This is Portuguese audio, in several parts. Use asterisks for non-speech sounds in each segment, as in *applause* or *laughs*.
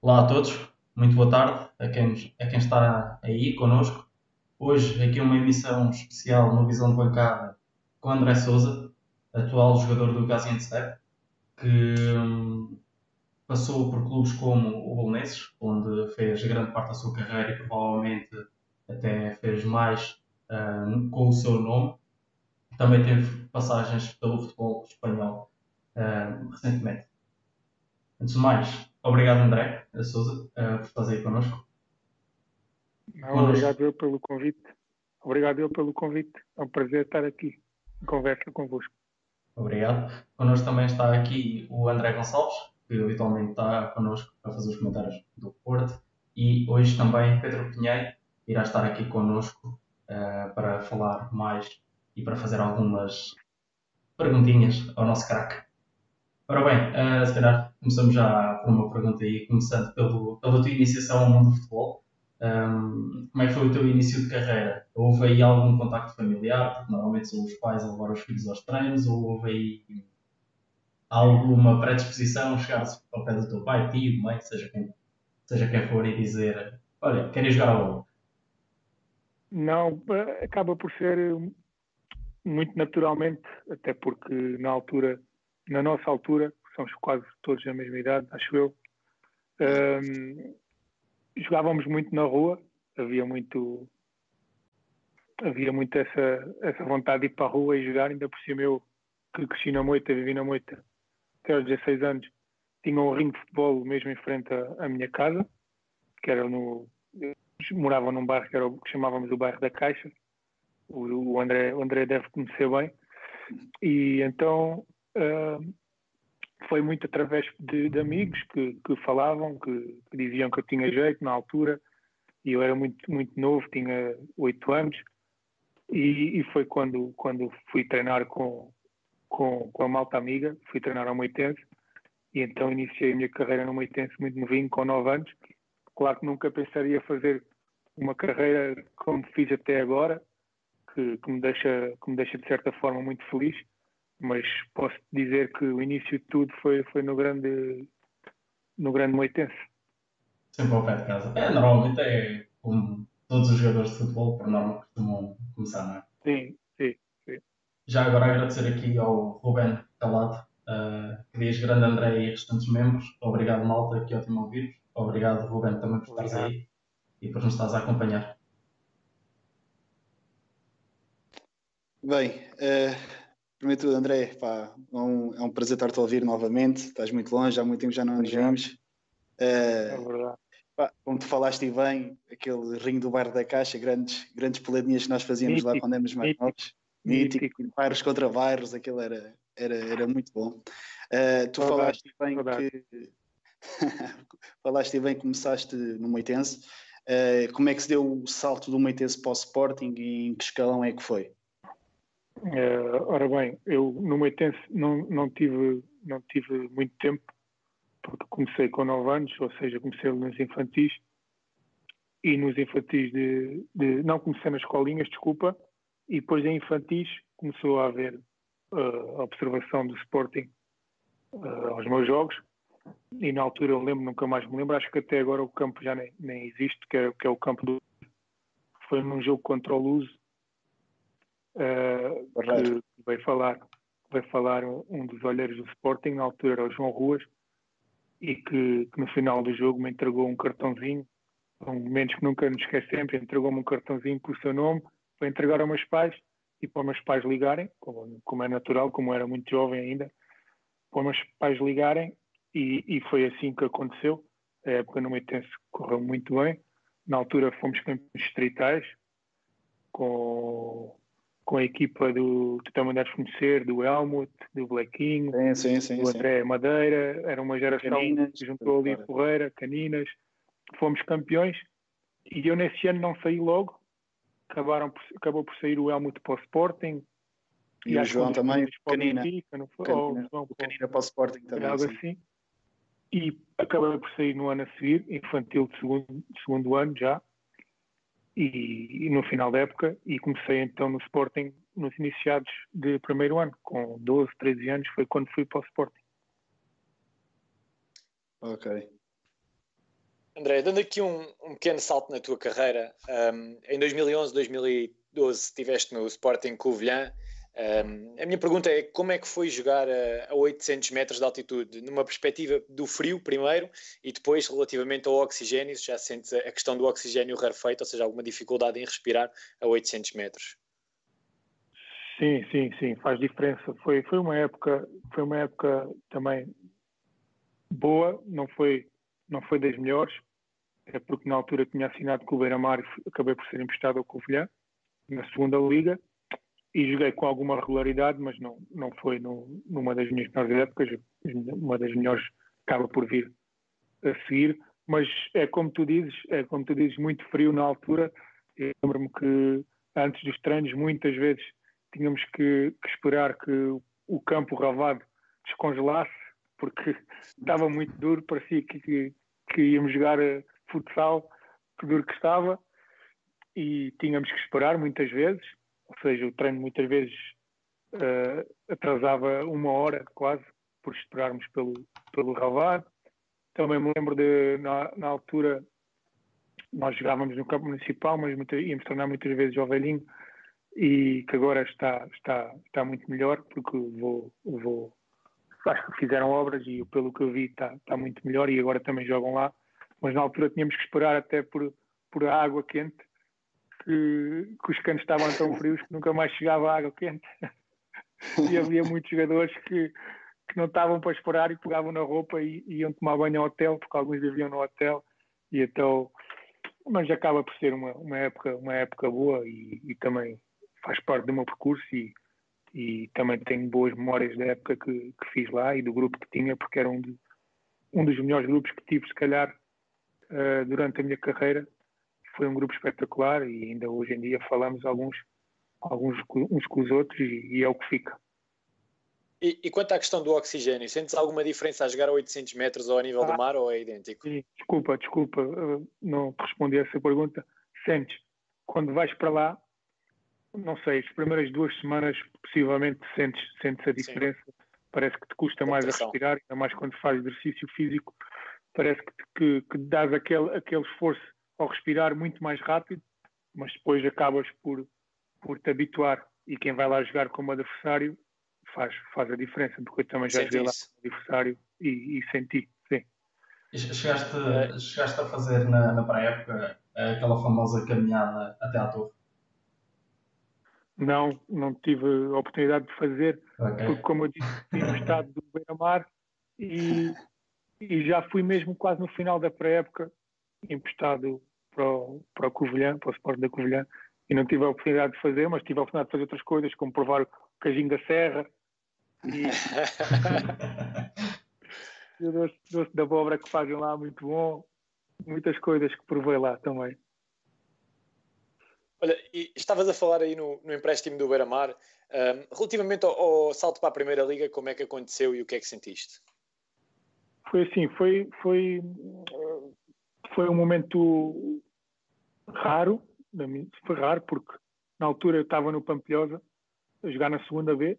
Olá a todos, muito boa tarde a quem, a quem está aí connosco. Hoje aqui uma emissão especial no Visão de Bancada com André Souza, atual jogador do Gaziantep, que hum, passou por clubes como o Bolonenses, onde fez grande parte da sua carreira e provavelmente até fez mais uh, com o seu nome. Também teve passagens pelo futebol espanhol uh, recentemente. Antes de mais, obrigado André Souza por estar aí connosco. Não, obrigado eu pelo convite. Obrigado eu pelo convite. É um prazer estar aqui em conversa convosco. Obrigado. Connosco também está aqui o André Gonçalves, que habitualmente está connosco para fazer os comentários do Porto. E hoje também Pedro Pinheiro irá estar aqui connosco uh, para falar mais e para fazer algumas perguntinhas ao nosso craque. Ora bem, uh, se calhar começamos já por uma pergunta aí, começando pelo, pela tua iniciação ao mundo do futebol. Um, como é que foi o teu início de carreira? Houve aí algum contacto familiar? Porque normalmente são os pais a levar os filhos aos treinos, ou houve aí alguma predisposição, chegar-se ao pé do teu pai, tio, mãe, seja quem, seja quem for, e dizer: Olha, queres jogar a bola? Não, acaba por ser muito naturalmente, até porque na altura na nossa altura, somos quase todos da mesma idade, acho eu, um, jogávamos muito na rua, havia muito havia muito essa, essa vontade de ir para a rua e jogar, ainda por cima eu que cresci na moita, vivi na moita até aos 16 anos, tinha um ringue de futebol mesmo em frente à, minha casa, que era no morava num bairro que era o que chamávamos o bairro da Caixa, o, o André, o André deve conhecer bem, e então uh, foi muito através de, de amigos que, que falavam, que, que, diziam que eu tinha jeito na altura, e eu era muito, muito novo, tinha oito anos, e, e, foi quando, quando fui treinar com, com, com a malta amiga, fui treinar ao Moitense, e então iniciei a minha carreira no Moitense muito novinho, com nove anos. Claro que nunca pensaria fazer uma carreira como fiz até agora, que, que, me deixa, que me deixa de certa forma muito feliz, mas posso dizer que o início de tudo foi, foi no grande no grande Moitense. Sempre ao pé de casa. É, normalmente é como todos os jogadores de futebol, por norma, costumam começar, não é? Sim, sim, sim. Já agora agradecer aqui ao Ruben Calado, uh, que diz grande André e restantes membros. Obrigado, malta, que ótimo ouvir-vos. Obrigado, Ruben, também por estares aí e por nos estares a acompanhar. Bem, uh Primeiro tudo, André, pá, é, um, é um prazer estar-te a ouvir novamente. Estás muito longe, há muito tempo já não nos vemos. Uh, é verdade. Pá, como tu falaste bem, aquele ringue do bairro da Caixa, grandes, grandes peladinhas que nós fazíamos mítico, lá quando éramos mais mítico, novos. Mítico, mítico. bairros contra bairros, aquilo era, era, era muito bom. Uh, tu falaste bem verdade. que *laughs* falaste bem que começaste no Moitense. Uh, como é que se deu o salto do Moitense para o Sporting e em que escalão é que foi? Uh, ora bem, eu no Meitense não, não, tive, não tive muito tempo, porque comecei com 9 anos, ou seja, comecei nos infantis, e nos infantis de, de não comecei nas escolinhas, desculpa, e depois em infantis começou a haver uh, observação do Sporting uh, aos meus jogos, e na altura eu lembro, nunca mais me lembro, acho que até agora o campo já nem, nem existe, que é, que é o campo do. Foi num jogo contra o Luz, uh, que vai falar, vai falar um dos olheiros do Sporting, na altura era o João Ruas, e que, que, no final do jogo me entregou um cartãozinho, um momentos que nunca nos esquecemos, entregou-me um cartãozinho com o seu nome, para entregar aos meus pais e para os meus pais ligarem, como, como é natural, como era muito jovem ainda, para os meus pais ligarem e, e foi assim que aconteceu. A época no Meitense correu muito bem. Na altura fomos campeões distritais com com a equipa do, tu também deves conhecer, do Helmut, do Blequinho, sim, sim, sim, do André Madeira, era uma geração Caninas, que juntou ali Ferreira, Caninas, fomos campeões. E eu nesse ano não saí logo, acabaram por, acabou por sair o Helmut para o Sporting. E, e o João também, Canina, Benfica, não foi? Canina, o, João, o Canina para o Sporting também, algo assim. E acabei por sair no ano a seguir, infantil de segundo, de segundo ano já, e, e, no final da época e comecei então no Sporting nos iniciados de primeiro ano, com 12, 13 anos foi quando fui para o Sporting. Ok. André, dando aqui um, um, pequeno salto na tua carreira, um, em 2011, 2012 estiveste no Sporting Covilhã. Um, a minha pergunta é como é que foi jogar a, a 800 metros de altitude, numa perspectiva do frio primeiro e depois relativamente ao oxigênio, já sentes a questão do oxigênio rarefeito, ou seja, alguma dificuldade em respirar a 800 metros? Sim, sim, sim, faz diferença. Foi, foi uma época, foi uma época também boa, não foi, não foi das melhores, é porque na altura tinha assinado com o Beira-Mar e acabei por ser emprestado ao Covilhã, na segunda liga, e joguei com alguma regularidade, mas não, não foi no, numa das minhas melhores épocas, uma das melhores acaba por vir a seguir, mas é como tu dizes, é como tu dizes, muito frio na altura, eu lembro-me que antes dos treinos muitas vezes tínhamos que, que esperar que o campo ravado descongelasse, porque *laughs* estava muito duro, parecia que, que, que íamos jogar futsal, que duro que estava, e tínhamos que esperar muitas vezes, ou seja, o treino muitas vezes uh, atrasava uma hora quase, por esperarmos pelo, pelo ravado. Também me lembro de, na, na altura, nós jogávamos no campo municipal, mas íamos treinar muitas vezes ao velhinho, e que agora está, está, está muito melhor, porque vou, vou acho que fizeram obras e pelo que eu vi está, está muito melhor e agora também jogam lá mas na altura tínhamos que esperar até por, por água quente, que, os canos estavam tão frios que nunca mais chegava água quente. e havia muitos jogadores que, que não estavam para esperar e pegavam na roupa e, e iam tomar banho ao hotel, porque alguns viviam no hotel, e então, mas acaba por ser uma, uma, época, uma época boa e, e também faz parte do meu percurso e, e também tenho boas memórias da época que, que, fiz lá e do grupo que tinha, porque era um, de, um dos melhores grupos que tive, se calhar, uh, durante a minha carreira. Foi um grupo espetacular e ainda hoje em dia falamos alguns, alguns uns com os outros e, e é o que fica. E, e, quanto à questão do oxigênio, sentes alguma diferença a jogar a 800 metros ou a nível ah, do mar ou é idêntico? Sim, desculpa, desculpa, não te respondi a essa pergunta. Sentes, quando vais para lá, não sei, as primeiras duas semanas possivelmente sentes, sentes a diferença. Sim. Parece que te custa mais a respirar, ainda mais quando fazes exercício físico parece que, que, que dás aquele, aquele esforço ao respirar muito mais rápido, mas depois acabas por, por te habituar e quem vai lá jogar como adversário faz, faz a diferença, porque eu também já joguei lá como adversário e, e senti, sim. Chegaste, chegaste a fazer na, na pré-época aquela famosa caminhada até à torre? Não, não tive a oportunidade de fazer, okay. porque como eu disse, tinha estado do Beira-Mar e e já fui mesmo quase no final da pré-época emprestado para o, para o Covilhã, para o Sport da Covilhã, e não tive a oportunidade de fazer, mas tive a oportunidade de fazer outras coisas, como provar o cajinho da serra e, *laughs* e o doce, doce da abóbora que fazem lá, muito bom. Muitas coisas que provei lá também. Olha, estavas a falar aí no, no empréstimo do Beira-Mar. Um, relativamente ao, ao salto para a Primeira Liga, como é que aconteceu e o que é que sentiste? foi assim, foi, foi, foi um momento raro, foi raro porque na altura eu estava no Pampilhosa a jogar na segunda B,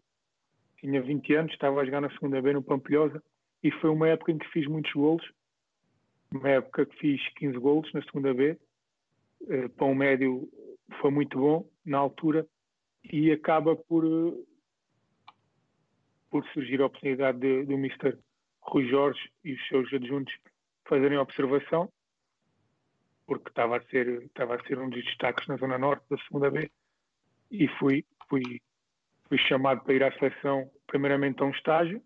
tinha 20 anos, estava a jogar na segunda B no Pampilhosa e foi uma época em que fiz muitos golos, uma época que fiz 15 golos na segunda B, eh, para um médio foi muito bom na altura e acaba por por surgir a oportunidade do Mister Rui Jorge e os seus adjuntos fazerem observação, porque estava a ser, estava a ser um dos destaques na Zona Norte da segunda B, e fui, fui, fui chamado para ir à seleção, primeiramente a um estágio,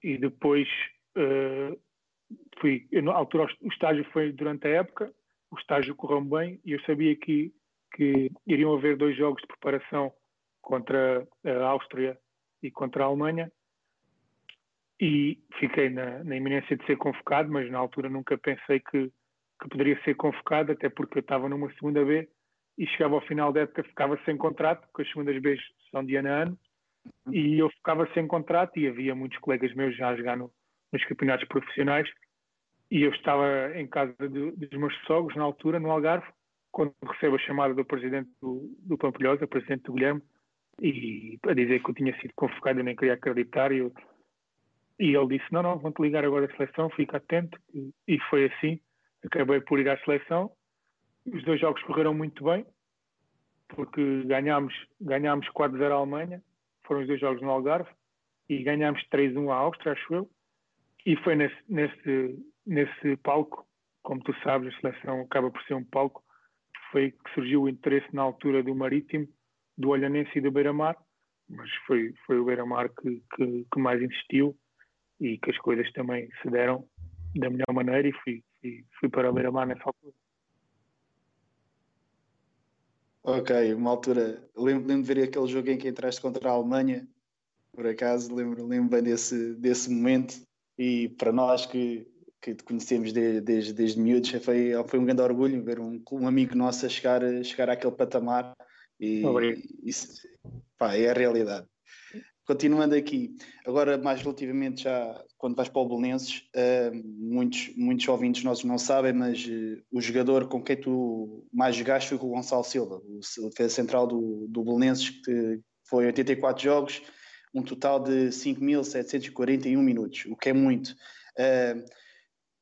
e depois uh, fui, na altura o estágio foi durante a época, o estágio correu bem, e eu sabia que, que iriam haver dois jogos de preparação contra a Áustria e contra a Alemanha, e fiquei na, na, iminência de ser convocado, mas na altura nunca pensei que, que poderia ser convocado, até porque eu estava numa segunda B e chegava ao final da época ficava sem contrato, porque as segundas B são de ano a ano, e eu ficava sem contrato e havia muitos colegas meus já a jogar no, nos campeonatos profissionais e eu estava em casa dos meus sogros na altura, no Algarve, quando recebo a chamada do presidente do, do Pampilhosa, presidente do Guilherme, e a dizer que eu tinha sido convocado, eu nem queria acreditar, e eu e ele disse: Não, não, vão-te ligar agora a seleção, fica atento. E, foi assim. Acabei por ir à seleção. Os dois jogos correram muito bem, porque ganhámos, ganhámos 4-0 à Alemanha, foram os dois jogos no Algarve, e ganhámos 3-1 à Áustria, acho eu. E foi nesse, nesse, nesse palco, como tu sabes, a seleção acaba por ser um palco, foi que surgiu o interesse na altura do Marítimo, do Olhanense e do Beira-Mar, mas foi, foi o Beira-Mar que, que, que, mais insistiu e que as coisas também se deram da melhor maneira e fui, fui, fui para o Beira-Mar nessa altura. Ok, uma altura, lembro, lembro de ver aquele jogo em que entraste contra a Alemanha, por acaso, lembro, lembro bem desse, desse momento e para nós que, que te conhecemos desde, desde, desde miúdos foi, foi um grande orgulho ver um, um amigo nosso a chegar, chegar àquele patamar e isso pá, é a realidade. Continuando aqui, agora mais relativamente já quando vais para o Belenenses, uh, muitos, muitos ouvintes nossos não sabem, mas uh, o jogador com quem tu mais jogaste foi com o Gonçalo Silva, o, o defesa central do, do Belenenses, que foi 84 jogos, um total de 5.741 minutos, o que é muito. Uh,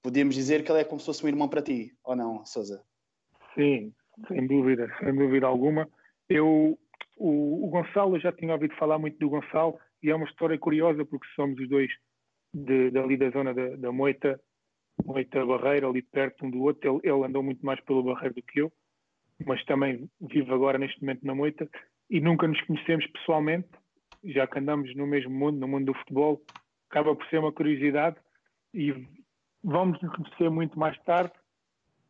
podemos dizer que ele é como se fosse um irmão para ti, ou não, Souza? Sim, sem dúvida, sem dúvida alguma. Eu, o, o Gonçalo, eu já tinha ouvido falar muito do Gonçalo e é uma história curiosa porque somos os dois de, dali da zona da, da Moita, Moita Barreira, ali perto um do outro. Ele, ele andou muito mais pelo Barreiro do que eu, mas também vive agora neste momento na Moita e nunca nos conhecemos pessoalmente, já que andamos no mesmo mundo, no mundo do futebol, acaba por ser uma curiosidade e vamos nos conhecer muito mais tarde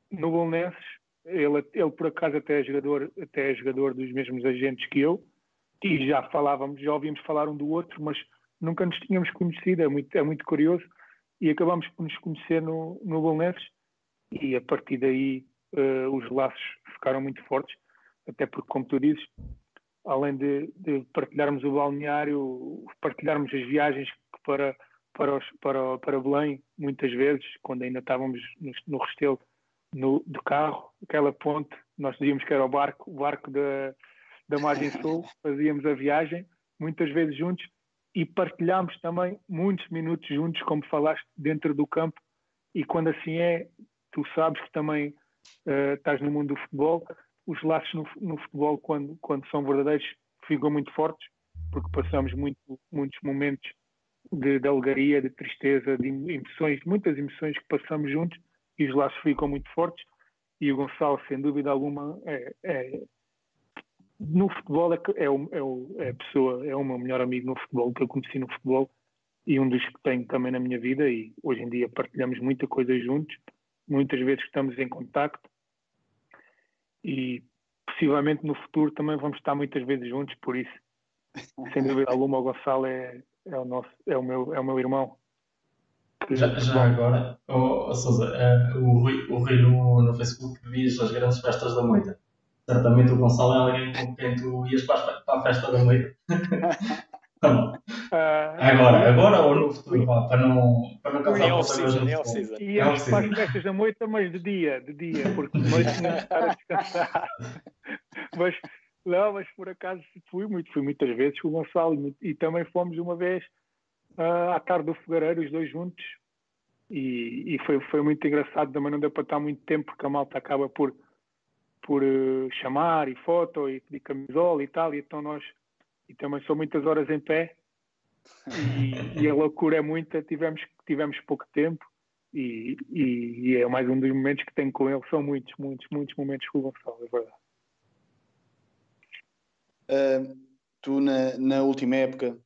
no Bolonenses ele, ele por acaso até é jogador, até é jogador dos mesmos agentes que eu e já falávamos, já ouvíamos falar um do outro, mas nunca nos tínhamos conhecido, é muito, é muito curioso. E acabamos por nos conhecer no, no e a partir daí uh, os laços ficaram muito fortes, até porque como tu dizes, além de, de partilharmos o balneário, partilharmos as viagens para, para, os, para, para Belém, muitas vezes, quando ainda estávamos no, no Restelo, no, de carro, aquela ponte, nós dizíamos que era o barco, o barco da, da margem sul, *laughs* fazíamos a viagem, muitas vezes juntos, e partilhámos também muitos minutos juntos, como falaste, dentro do campo, e quando assim é, tu sabes que também uh, estás no mundo do futebol, os laços no, no, futebol, quando, quando são verdadeiros, ficam muito fortes, porque passamos muito, muitos momentos de, de alegria, de tristeza, de emoções, muitas emoções que passamos juntos, e os laços ficam muito fortes. E o Gonçalo, sem dúvida alguma, é, é no futebol é, é, o, é, o, é, a pessoa, é o meu melhor amigo no futebol que eu conheci no futebol e um dos que tenho também na minha vida e hoje em dia partilhamos muita coisa juntos, muitas vezes estamos em contacto e possivelmente no futuro também vamos estar muitas vezes juntos, por isso sem dúvida alguma o Gonçalo é, é o nosso, é o meu, é o meu irmão já, já agora, oh, oh Sousa, uh, o Rui, o Rui no, no Facebook diz as grandes festas da moita. Certamente o Gonçalo é alguém com quem tu ias para a, para a festa da moita. Uh, *laughs* agora, agora ou no futuro, pá, para não, para não causar problemas no futuro. Íamos para as festas da moita, mas de dia, de dia, porque de noite não estar a descansar. *laughs* mas, não, mas por acaso fui, muito, fui muitas vezes com o Gonçalo e, e também fomos uma vez uh, à tarde do fogareiro, os dois juntos, e, e, foi, foi muito engraçado, também não deu para estar muito tempo, porque a malta acaba por, por uh, chamar e foto e pedir camisola e tal, e então nós, e também são muitas horas em pé, e, *laughs* e a loucura é muita, tivemos, tivemos pouco tempo, e, e, e, é mais um dos momentos que tenho com ele, são muitos, muitos, muitos momentos com o Gonçalo, é verdade. Uh, tu na, na última época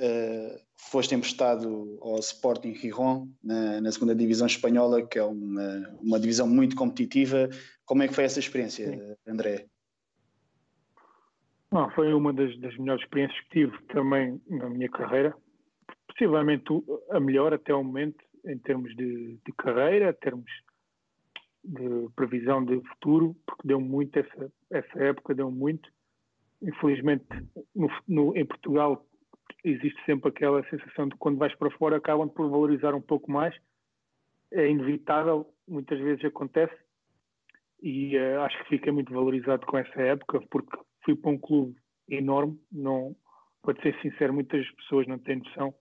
uh, foste emprestado ao Sporting Gijón, na, na, segunda divisão espanhola, que é uma, uma divisão muito competitiva. Como é que foi essa experiência, Sim. André? Não, foi uma das, das, melhores experiências que tive também na minha carreira. Possivelmente a melhor até o momento, em termos de, de carreira, em termos de previsão de futuro, porque deu muito essa, essa época, deu muito. Infelizmente, no, no, em Portugal existe sempre aquela sensação de quando vais para fora acabam por valorizar um pouco mais. É inevitável, muitas vezes acontece, e uh, acho que fiquei muito valorizado com essa época, porque fui para um clube enorme, não, pode ser sincero, muitas pessoas não têm noção.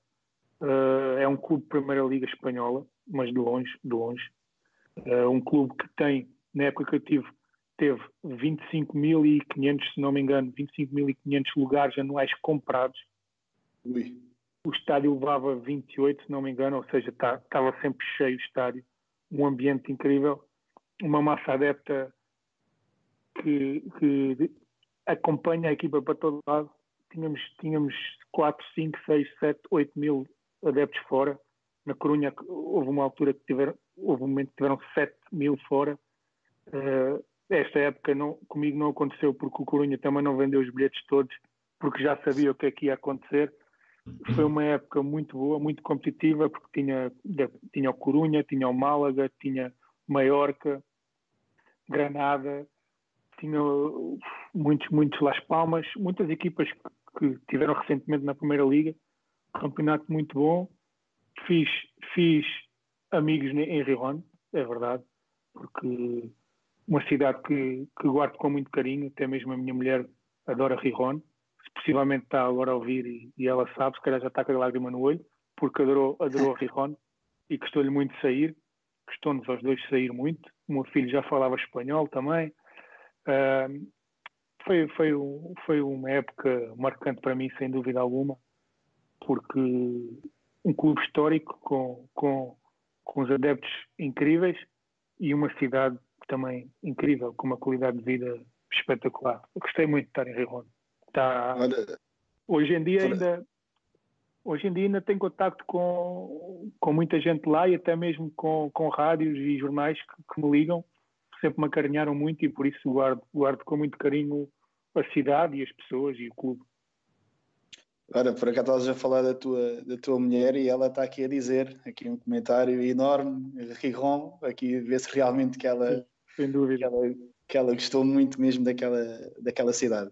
Uh, é um clube de Primeira Liga Espanhola, mas de longe, de longe. Uh, um clube que tem, na época que eu tive, teve 25.500, se não me engano, 25.500 lugares anuais comprados. Ui. O estádio levava 28, se não me engano, ou seja, estava tá, sempre cheio o estádio. Um ambiente incrível, uma massa adepta que, que acompanha a equipa para todo lado. Tínhamos, tínhamos 4, 5, 6, 7, 8 mil adeptos fora. Na Corunha houve uma altura que tiveram, houve um momento que tiveram 7 mil fora. Uh, esta época não, comigo não aconteceu porque o Corunha também não vendeu os bilhetes todos, porque já sabia o que é que ia acontecer. Foi uma época muito boa, muito competitiva, porque tinha, tinha o Corunha, tinha o Málaga, tinha Maiorca, Granada, tinha muitos, muitos Las Palmas, muitas equipas que tiveram recentemente na Primeira Liga. Campeonato muito bom. Fiz, fiz amigos em Rijon, é verdade, porque uma cidade que, que guardo com muito carinho, até mesmo a minha mulher adora Rijon. Possivelmente está agora a ouvir e, e, ela sabe, se calhar já está com a lágrima no olho, porque adorou, adorou *laughs* Rijon e gostou-lhe muito de sair. Gostou-nos aos dois de sair muito. O meu filho já falava espanhol também. Uh, foi, foi, foi uma época marcante para mim, sem dúvida alguma, porque um clube histórico com, com, com os adeptos incríveis e uma cidade também incrível, com uma qualidade de vida espetacular. Eu gostei muito de estar em Rio Está... Hoje em dia ainda hoje em dia ainda tenho contacto com, com muita gente lá e até mesmo com, com rádios e jornais que, que me ligam sempre me acarinharam muito e por isso guardo, guardo com muito carinho a cidade e as pessoas e o clube. Ora, por acaso estavas a falar da tua, da tua mulher e ela está aqui a dizer, aqui um comentário enorme, Rigon, aqui vê-se realmente que ela, Sem dúvida. Que ela, que ela gostou muito mesmo daquela, daquela cidade.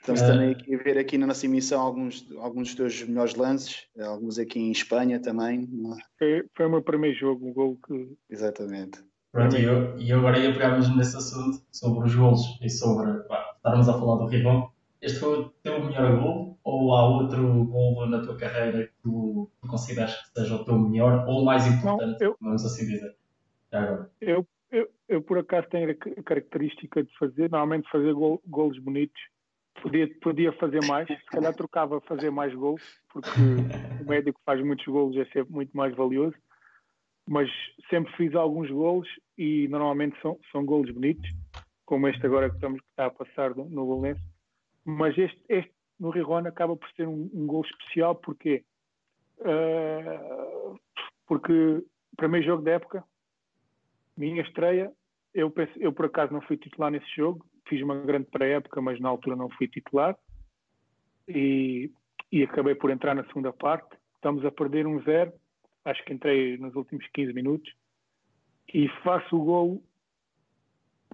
Estamos também aqui a ver aqui na nossa emissão alguns, alguns dos teus melhores lances, alguns aqui em Espanha também. É? Foi, foi o meu primeiro jogo, um gol que. Exatamente. Pronto, e eu, eu agora ia pegar mesmo nesse assunto sobre os golos e sobre pá, estarmos a falar do Ribon. Este foi o teu melhor gol ou há outro golo na tua carreira que tu, tu consideras que seja o teu melhor ou o mais importante, Não, eu, vamos assim dizer? agora. Eu, eu, eu, por acaso tenho a característica de fazer, normalmente fazer gol, golos bonitos. Podia, podia fazer mais, se calhar trocava fazer mais gols, porque o médico faz muitos golos é sempre muito mais valioso mas sempre fiz alguns golos e normalmente são, são golos bonitos, como este agora que estamos que está a passar no, no. Mas este, este no Rirona acaba por ser um, um gol especial porque uh, porque primeiro jogo da época, minha estreia, eu, penso, eu por acaso não fui titular nesse jogo, fiz uma grande pré-época, mas na altura não fui titular e, e acabei por entrar na segunda parte. Estamos a perder um zero acho que entrei nos últimos 15 minutos e faço o gol,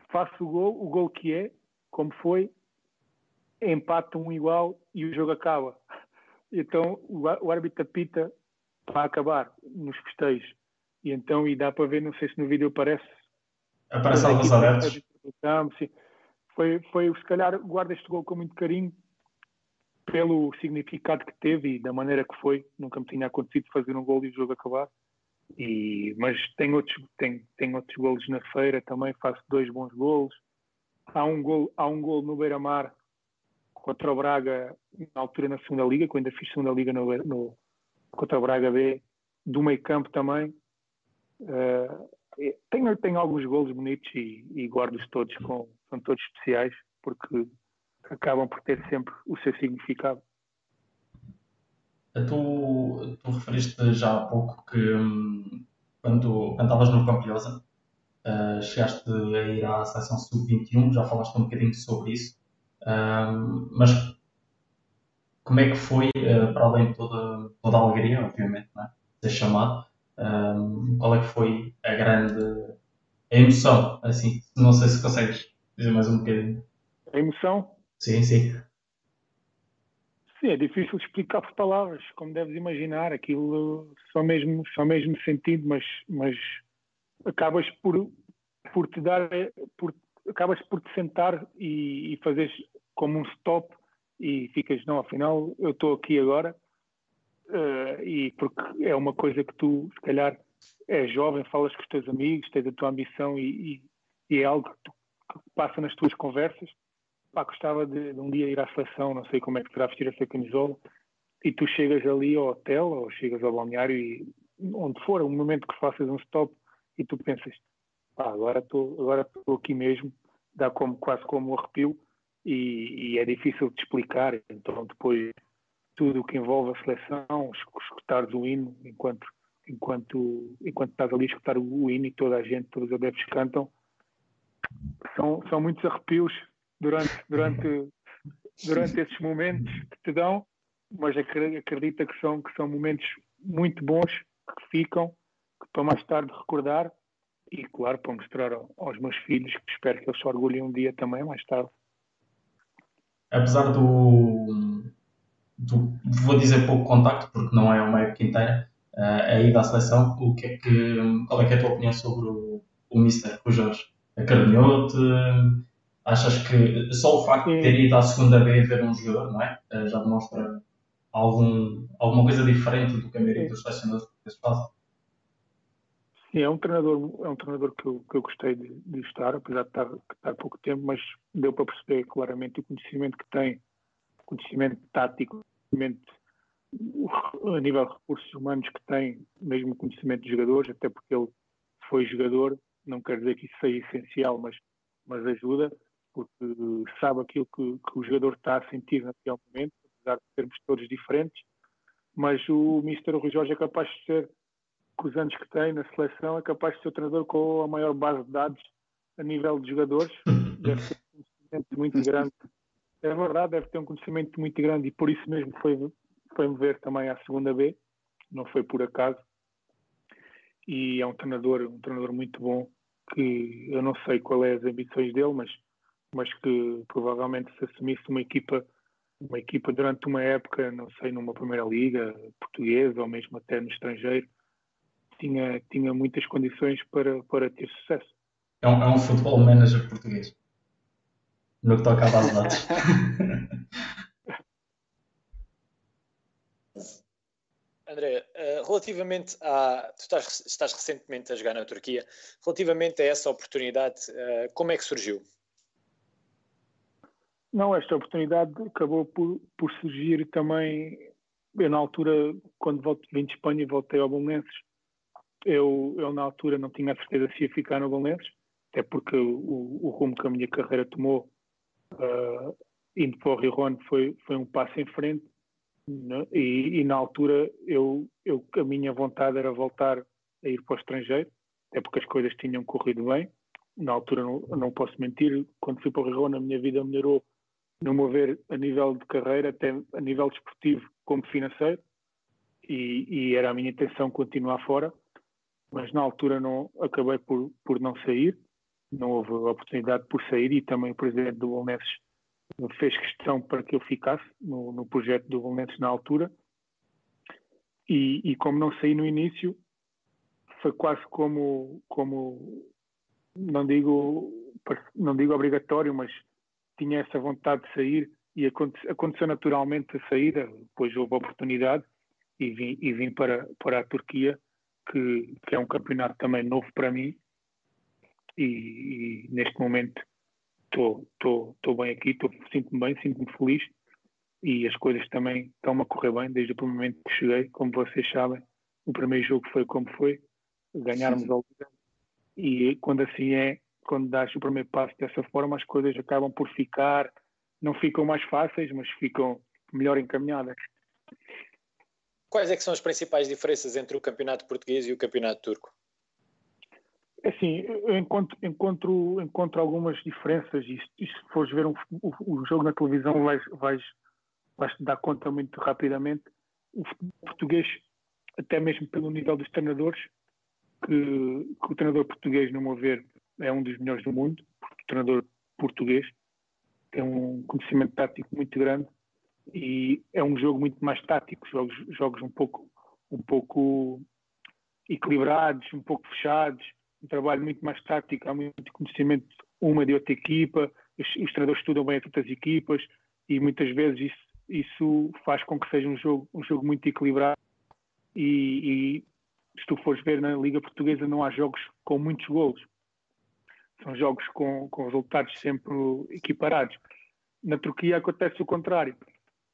faço o gol, o gol que é, como foi, empate um igual e o jogo acaba. Então o, o árbitro apita para acabar nos festejos. E então, e dá para ver, não sei se no vídeo aparece. Aparece alguns alertas. Foi, foi, se calhar, guardo este gol com muito carinho pelo significado que teve e da maneira que foi. Nunca me tinha acontecido fazer um gol e o jogo acabar. E, mas tem outros, tem, tem outros golos na feira também, faço dois bons golos. Há um gol, há um gol no Beira-Mar contra o Braga, na altura na segunda liga, quando ainda fiz segunda liga no, no, contra o Braga B, do meio campo também. Uh, tenho, tenho alguns golos bonitos e, e guardo-os todos, com, são todos especiais, porque acabam por ter sempre o seu significado. Tu, tu referiste já há pouco que hum, quando, estavas no Campiosa uh, chegaste a ir à seleção sub-21, já falaste um bocadinho sobre isso, uh, mas como é que foi, uh, para além de toda, toda a alegria, obviamente, não é? ser chamado, hum, qual é que foi a grande a emoção, assim, não sei se consegues dizer mais um bocadinho. A emoção? Sim, sim. Sim, é difícil explicar por palavras, como deves imaginar, aquilo só mesmo, só mesmo sentido, mas, mas acabas por, por te dar, por, acabas por te sentar e, e fazeres como um stop e ficas, não, afinal eu estou aqui agora uh, e porque é uma coisa que tu se calhar és jovem, falas com os teus amigos, tens a tua ambição e, e, e é algo que, tu, passa nas tuas conversas. Pá, gostava de, de, um dia ir à seleção, não sei como é que será vestir essa camisola, e tu chegas ali ao hotel ou chegas ao balneário e onde for, um momento que faças um stop e tu pensas, pá, agora estou agora aqui mesmo, dá como, quase como um arrepio e, e, é difícil de explicar. Então, depois, tudo o que envolve a seleção, escutares o hino enquanto, enquanto, enquanto estás ali a escutar o, hino e toda a gente, todos os adeptos cantam, são, são muitos arrepios durante, durante, *laughs* durante esses momentos que te dão, mas acredita que são, que são momentos muito bons que ficam, que para mais tarde recordar e, claro, para mostrar aos meus filhos, que espero que eles se orgulhem um dia também, mais tarde. Apesar do, do vou dizer pouco contacto, porque não é uma época inteira, uh, a ida à seleção, o que é que, qual é, que é a tua opinião sobre o, o Mister, o Jorge? Acarinhou-te? Achas que só o facto de ter ido à segunda B ver um jogador, não é? Uh, já demonstra algum, alguma coisa diferente do que a maioria dos selecionadores fazem? Sim, é um treinador, é um treinador que eu, que eu gostei de, de estar, apesar de estar, de estar pouco tempo, mas deu para perceber claramente o conhecimento que tem, conhecimento tático, conhecimento a nível de recursos humanos que tem, mesmo conhecimento de jogadores, até porque ele foi jogador, não quer dizer que isso seja essencial, mas, mas ajuda, porque sabe aquilo que, que o jogador está a sentir naquele momento, apesar de sermos todos diferentes, mas o Mr. Rui Jorge é capaz de ser com os anos que tem na seleção, é capaz de ser o treinador com a maior base de dados a nível de jogadores. Deve ter um conhecimento muito grande. É verdade, deve ter um conhecimento muito grande e por isso mesmo foi, foi me ver também à segunda B, não foi por acaso. E é um treinador, um treinador muito bom que eu não sei qual é as ambições dele, mas, mas que provavelmente se assumisse uma equipa uma equipa durante uma época, não sei, numa primeira liga portuguesa ou mesmo até no estrangeiro, tinha, tinha muitas condições para, para ter sucesso. É um, é um futebol manager português. No que toca a base de dados. *laughs* André, eh, relativamente a. Tu estás, estás, recentemente a jogar na Turquia. Relativamente a essa oportunidade, eh, como é que surgiu? Não, esta oportunidade acabou por, por surgir também. Eu, na altura, quando volto, vim de Espanha, voltei ao Bolonenses eu, eu, na altura, não tinha a certeza se ia ficar no Valenços, até porque o, o rumo que a minha carreira tomou, uh, indo para o Rio foi, foi um passo em frente. Né? E, e, na altura, eu, eu, a minha vontade era voltar a ir para o estrangeiro, até porque as coisas tinham corrido bem. Na altura, não, não posso mentir, quando fui para o Rio a minha vida melhorou, no meu ver, a nível de carreira, até a nível desportivo como financeiro. E, e, era a minha intenção continuar fora mas na altura não acabei por, por não sair, não houve oportunidade por sair e também o presidente do Bolonenses fez questão para que eu ficasse no, no projeto do Bolonenses na altura. E, e, como não saí no início foi quase como como não digo não digo obrigatório mas tinha essa vontade de sair e aconteceu naturalmente a saída depois houve oportunidade e vim, e vim para, para a Turquia que, que é um campeonato também novo para mim. E, e neste momento estou bem aqui, sinto-me bem, sinto-me feliz e as coisas também estão-me a correr bem desde o momento que cheguei, como vocês sabem, o primeiro jogo foi como foi, ganharmos ao e quando assim é, quando dás o primeiro passo dessa forma, as coisas acabam por ficar, não ficam mais fáceis, mas ficam melhor encaminhadas. Quais é que são as principais diferenças entre o campeonato português e o campeonato turco? É assim, eu encontro, encontro, encontro algumas diferenças e, e se fores ver um, o, o, jogo na televisão vais, vais, vais te dar conta muito rapidamente. O português, até mesmo pelo nível dos treinadores, que, que, o treinador português, no meu ver, é um dos melhores do mundo, o treinador português tem um conhecimento tático muito grande e é um jogo muito mais tático, jogos, jogos um pouco um pouco equilibrados, um pouco fechados, um trabalho muito mais tático, há muito conhecimento uma de outra equipa, os, os treinadores estudam bem as outras equipas e muitas vezes isso, isso faz com que seja um jogo, um jogo muito equilibrado e, e se tu fores ver na Liga Portuguesa, não há jogos com muitos golos. São jogos com, com resultados sempre equiparados. Na Turquia acontece o contrário.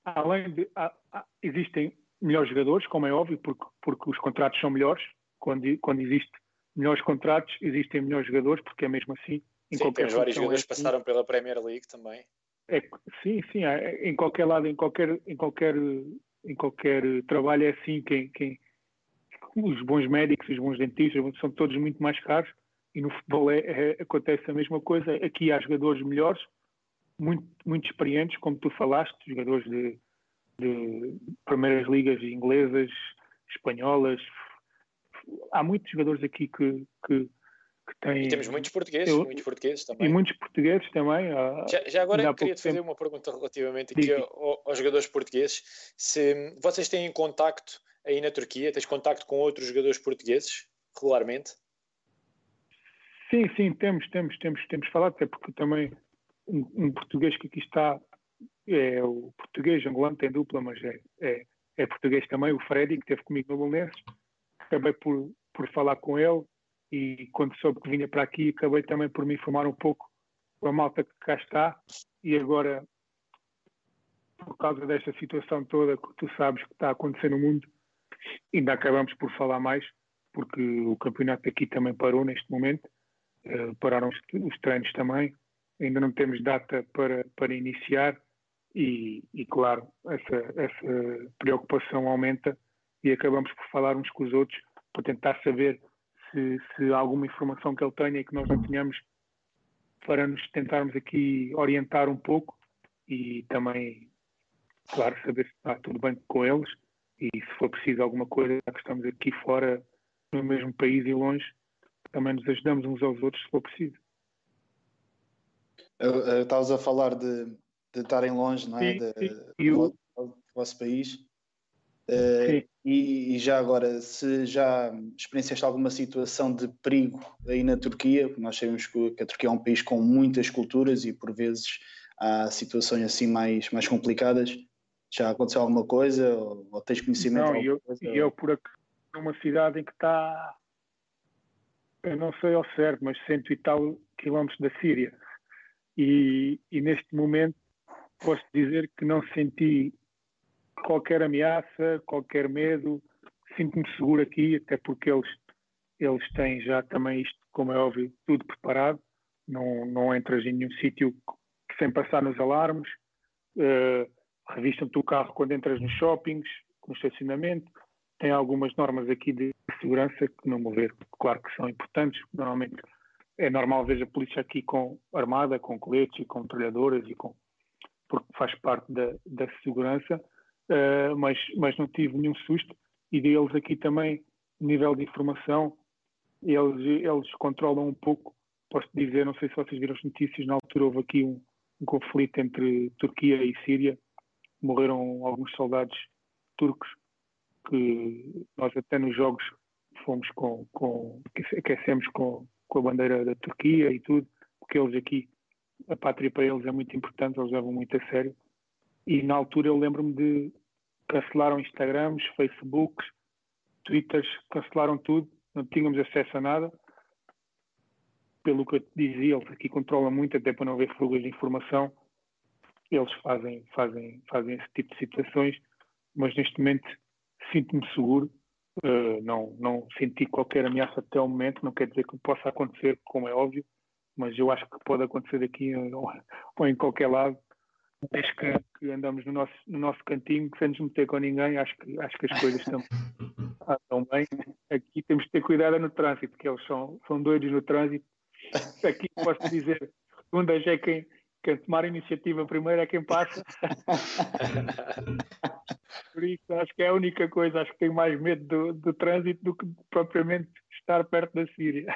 Além de. Há, há, existem melhores jogadores, como é óbvio, porque, porque os contratos são melhores. Quando, quando existe melhores contratos, existem melhores jogadores, porque é mesmo assim. Em sim, temos vários jogadores que é assim. passaram pela Premier League também. É, sim, sim, é, em qualquer lado, em qualquer, em qualquer, em qualquer trabalho é assim. Quem, quem, os bons médicos, os bons dentistas são todos muito mais caros e no futebol é, é, acontece a mesma coisa. Aqui há jogadores melhores, muito, muito experientes, como tu falaste, jogadores de, de primeiras ligas inglesas, espanholas. Há muitos jogadores aqui que, que que tem. E temos muitos portugueses, eu, muitos portugueses também. E muitos portugueses também. Já, já agora queria te fazer uma pergunta relativamente aqui aos, aos jogadores portugueses. Se vocês têm contacto aí na Turquia, tens contacto com outros jogadores portugueses regularmente? Sim, sim, temos, temos, temos, temos falado, até porque também um, um português que aqui está é o português angolano, tem dupla, mas é, é, é português também, o Freddy, que esteve comigo no Bolonenses. Acabei por, por falar com ele, e quando soube que vinha para aqui, acabei também por me informar um pouco com a malta que cá está. E agora, por causa desta situação toda que tu sabes que está a acontecer no mundo, ainda acabamos por falar mais, porque o campeonato aqui também parou neste momento, uh, pararam os, os, treinos também, ainda não temos data para, para iniciar e, e claro, essa, essa preocupação aumenta e acabamos por falar uns com os outros para tentar saber se, se há alguma informação que ele tenha e que nós não tenhamos para nos tentarmos aqui orientar um pouco e também, claro, saber se está tudo bem com eles e se for preciso alguma coisa, já que estamos aqui fora, no mesmo país e longe, também nos ajudamos uns aos outros se for preciso. Estavas a falar de, de estarem longe, não é? Sim, de, sim. Do, do vosso país. Uh, e, e, já agora, se já experienciaste alguma situação de perigo aí na Turquia, nós sabemos que, que, a Turquia é um país com muitas culturas e por vezes há situações assim mais, mais complicadas. Já aconteceu alguma coisa ou, ou tens conhecimento? Não, eu, coisa, eu por aqui, numa cidade em que está, eu não sei ao certo, mas cento e tal quilómetros da Síria. E, e neste momento posso dizer que não senti qualquer ameaça, qualquer medo, sinto-me seguro aqui, até porque eles, eles têm já também isto, como é óbvio, tudo preparado. Não, não entras em nenhum sítio sem passar nos alarmes. Uh, Revistam-te o carro quando entras nos shoppings, no estacionamento. Tem algumas normas aqui de segurança que, não vou ver, claro que são importantes. Normalmente é normal ver a polícia aqui com armada, com coletes e com metralhadoras e com porque faz parte da, da segurança uh, mas, mas não tive nenhum susto. E deles aqui também, nível de informação, eles, eles controlam um pouco. Posso dizer, não sei se vocês viram as notícias, na altura houve aqui um, um conflito entre Turquia e Síria. Morreram alguns soldados turcos que nós até nos jogos fomos com, com aquecemos com, com a bandeira da Turquia e tudo, porque eles aqui, a pátria para eles é muito importante, eles levam muito a sério. E na altura eu lembro-me de cancelaram Instagrams, Facebooks, Twitters, cancelaram tudo, não tínhamos acesso a nada. Pelo que eu te dizia, eles aqui controlam muito, até para não haver fugas de informação. Eles fazem, fazem, fazem esse tipo de situações, mas neste momento sinto-me seguro. Uh, não, não senti qualquer ameaça até o momento, não quer dizer que possa acontecer, como é óbvio, mas eu acho que pode acontecer aqui ou, *laughs* ou em qualquer lado desde que, que, andamos no nosso, no nosso cantinho, sem nos meter com ninguém, acho que, acho que as coisas estão, *laughs* estão bem. Aqui temos que ter cuidado no trânsito, porque eles são, são doidos no trânsito. *laughs* Aqui posso dizer, segundas é quem, quem tomar a iniciativa primeiro é quem passa. *laughs* Por isso, acho que é a única coisa, acho que tenho mais medo do, do trânsito do que propriamente estar perto da Síria.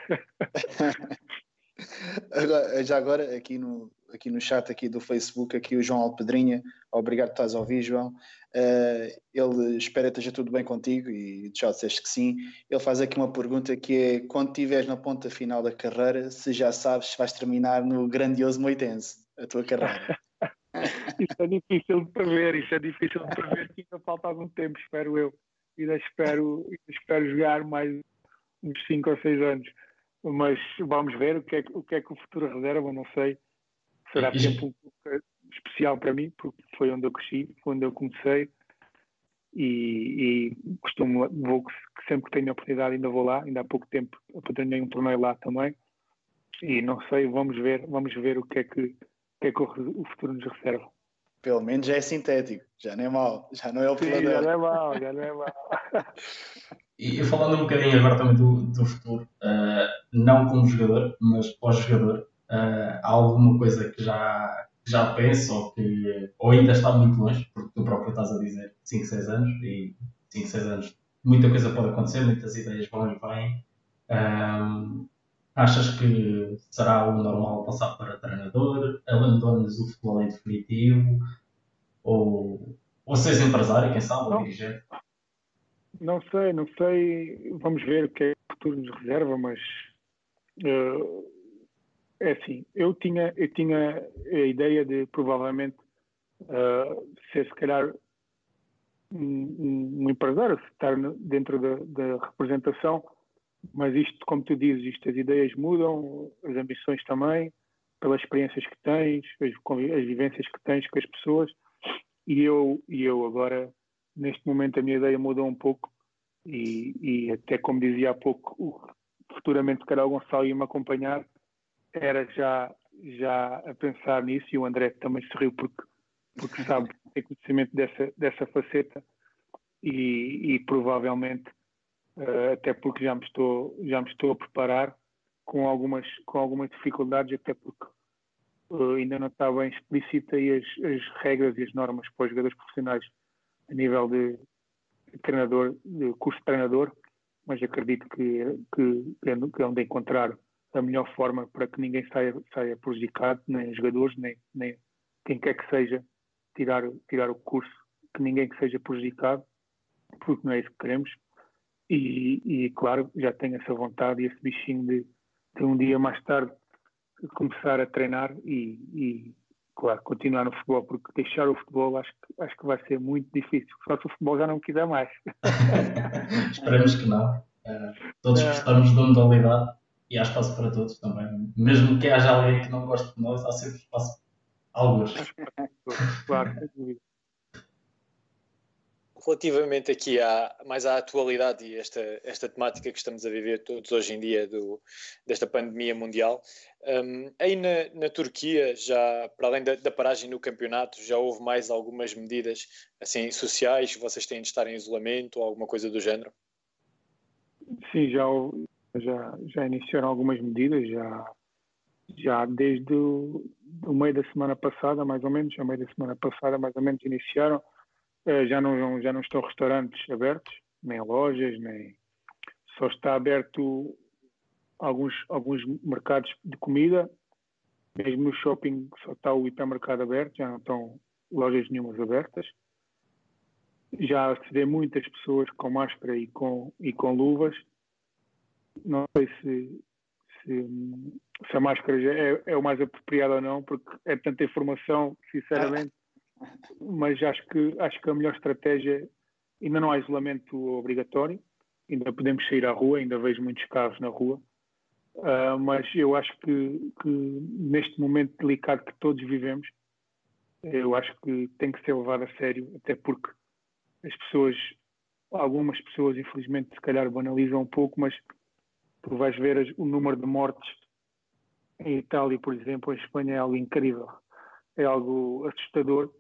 Já agora, aqui no, aqui no chat aqui do Facebook, aqui o João Alpedrinha, obrigado por estás a ouvir, João. Uh, ele espera que esteja tudo bem contigo e já disseste que sim. Ele faz aqui uma pergunta que é: quando estiveres na ponta final da carreira, se já sabes se vais terminar no grandioso Moitense, a tua carreira? *laughs* isso é difícil de prever, isso é difícil de prever, ainda falta algum tempo, espero eu. ainda espero, espero jogar mais uns 5 ou 6 anos. Mas vamos ver o que, é, o que é que o futuro reserva, não sei. Será e, tempo especial para mim, porque foi onde eu cresci, foi onde eu comecei. E, e costumo, vou sempre que tenho a oportunidade, ainda vou lá. Ainda há pouco tempo apadrinhei um torneio lá também. E não sei, vamos ver, vamos ver o que é que, o, que, é que o futuro nos reserva. Pelo menos já é sintético, já não é mau, já não é o Sim, já não é mau, já não é mau. *laughs* e falando um bocadinho agora também do, do futuro, uh, não como jogador, mas pós-jogador, uh, há alguma coisa que já, já pensa ou que ou ainda está muito longe, porque tu próprio estás a dizer 5, 6 anos, e 5, 6 anos muita coisa pode acontecer, muitas ideias vão e vêm. Um, achas que será o normal passar para treinador? Abandonas o futebol em definitivo? Ou, ou seres empresário, quem sabe, ou dirigente? Não sei, não sei. Vamos ver o que é que o futuro nos reserva, mas uh, é assim. Eu tinha, eu tinha a ideia de provavelmente uh, ser, se calhar, um, um empresário, estar dentro da, da representação mas isto, como tu dizes, isto, as ideias mudam, as ambições também, pelas experiências que tens, as, as vivências que tens com as pessoas, e eu, e eu agora, neste momento, a minha ideia mudou um pouco, e, e até como dizia há pouco, futuramente, o Gonçalo ia me acompanhar, era já, já a pensar nisso, e o André também se riu porque, porque *laughs* sabe, tem conhecimento dessa, dessa faceta, e, e provavelmente uh, até porque já me estou já me estou a preparar com algumas com algumas dificuldades até porque uh, ainda não está bem explícita e as, as, regras e as normas para os jogadores profissionais a nível de, de treinador de curso de treinador mas acredito que que, que é onde encontrar a melhor forma para que ninguém saia saia prejudicado nem jogadores nem nem quem quer que seja tirar tirar o curso que ninguém que seja prejudicado porque não é isso que queremos e, e, claro, já tenho essa vontade e esse bichinho de, de um dia mais tarde começar a treinar e, e, claro, continuar no futebol, porque deixar o futebol acho que, acho que vai ser muito difícil, só se o futebol já não quiser mais. *laughs* Esperemos que não. Uh, todos é. gostamos da modalidade e há espaço para todos também. Mesmo que haja alguém que não goste de nós, há sempre espaço. Alguns. *laughs* Claro, relativamente aqui à, mais à atualidade e esta, esta temática que estamos a viver todos hoje em dia do, desta pandemia mundial, um, aí na, na, Turquia, já para além da, da, paragem no campeonato, já houve mais algumas medidas assim sociais? Vocês têm de estar em isolamento ou alguma coisa do género? Sim, já, já, já iniciaram algumas medidas, já, já desde o, meio da semana passada, mais ou menos, a meio da semana passada, mais ou menos, iniciaram eh, já não, já não estão restaurantes abertos, nem lojas, nem só está aberto alguns, alguns mercados de comida, mesmo no shopping só está o hipermercado aberto, já não estão lojas nenhumas abertas. Já se vê muitas pessoas com máscara e com, e com luvas. Não sei se, se, se a máscara é, é o mais apropriado ou não, porque é tanta informação, sinceramente mas acho que, acho que a melhor estratégia, ainda não há isolamento obrigatório, ainda podemos sair à rua, ainda vejo muitos carros na rua, uh, mas eu acho que, que, neste momento delicado que todos vivemos, eu acho que tem que ser levado a sério, até porque as pessoas, algumas pessoas infelizmente se calhar banalizam um pouco, mas tu vais ver o número de mortes em Itália, por exemplo, em Espanha é algo incrível, é algo assustador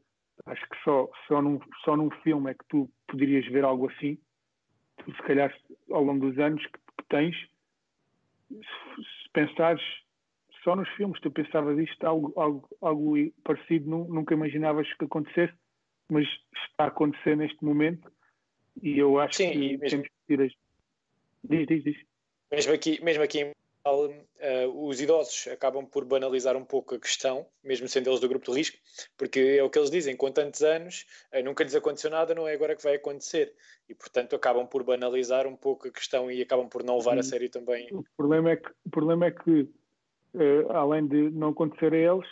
Acho que só, só, num, só num filme é que tu poderias ver algo assim. Tu, se calhar, ao longo dos anos que, que tens, se, se, pensares só nos filmes, tu pensavas isto, algo, algo, algo parecido, nunca imaginavas que acontecesse, mas está a acontecer neste momento e eu acho Sim, que mesmo... temos que tirar. Diz, diz, diz. Mesmo aqui, mesmo aqui em uh, os idosos acabam por banalizar um pouco a questão, mesmo sendo eles do grupo de risco, porque é o que eles dizem, com tantos anos uh, nunca lhes aconteceu nada, não é agora que vai acontecer. E, portanto, acabam por banalizar um pouco a questão e acabam por não levar a sério também. O problema é que, o problema é que uh, além de não acontecer a eles,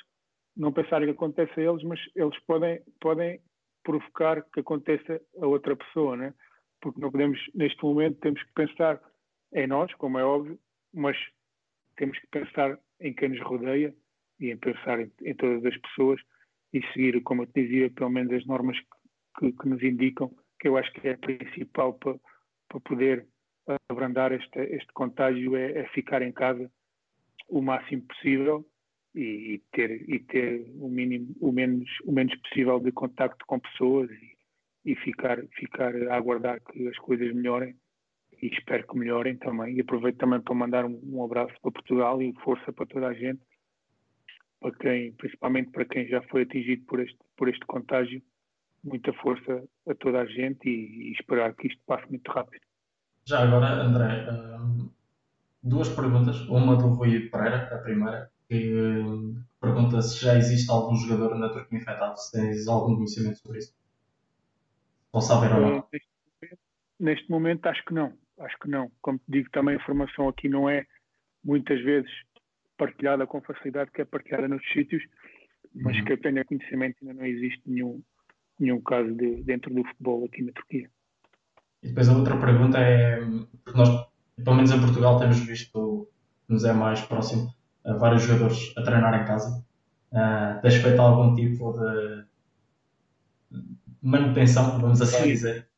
não pensarem que acontece a eles, mas eles podem, podem provocar que aconteça a outra pessoa, né? porque não podemos, neste momento, temos que pensar em nós, como é óbvio, mas temos que pensar em quem nos rodeia e em pensar em, em todas as pessoas e seguir, como eu te dizia, pelo menos as normas que, que nos indicam, que eu acho que é a principal para, para poder abrandar este, este contágio, é, é, ficar em casa o máximo possível e, e, ter, e ter o, mínimo, o, menos, o menos possível de contacto com pessoas e, e ficar, ficar a aguardar que as coisas melhorem e espero que melhorem também. E aproveito também para mandar um, um abraço para Portugal e força para toda a gente, para quem, principalmente para quem já foi atingido por este, por este contágio. Muita força a toda a gente e, e esperar que isto passe muito rápido. Já agora, André, hum, duas perguntas. Uma do Rui Pereira, a primeira, que hum, pergunta se já existe algum jogador na Turquia infectado, se tens algum conhecimento sobre isso. Ou saber ou não? Neste momento, acho que não acho que não. Como te digo, também a informação aqui não é muitas vezes partilhada com facilidade, que é partilhada nos sítios, mas uhum. que eu tenha conhecimento ainda não existe nenhum, nenhum caso de, dentro do futebol aqui na Turquia. E depois a outra pergunta é, porque nós, pelo menos em Portugal, temos visto, nos é mais próximo, vários jogadores a treinar em casa. Uh, tens feito algum tipo de manutenção, vamos assim dizer,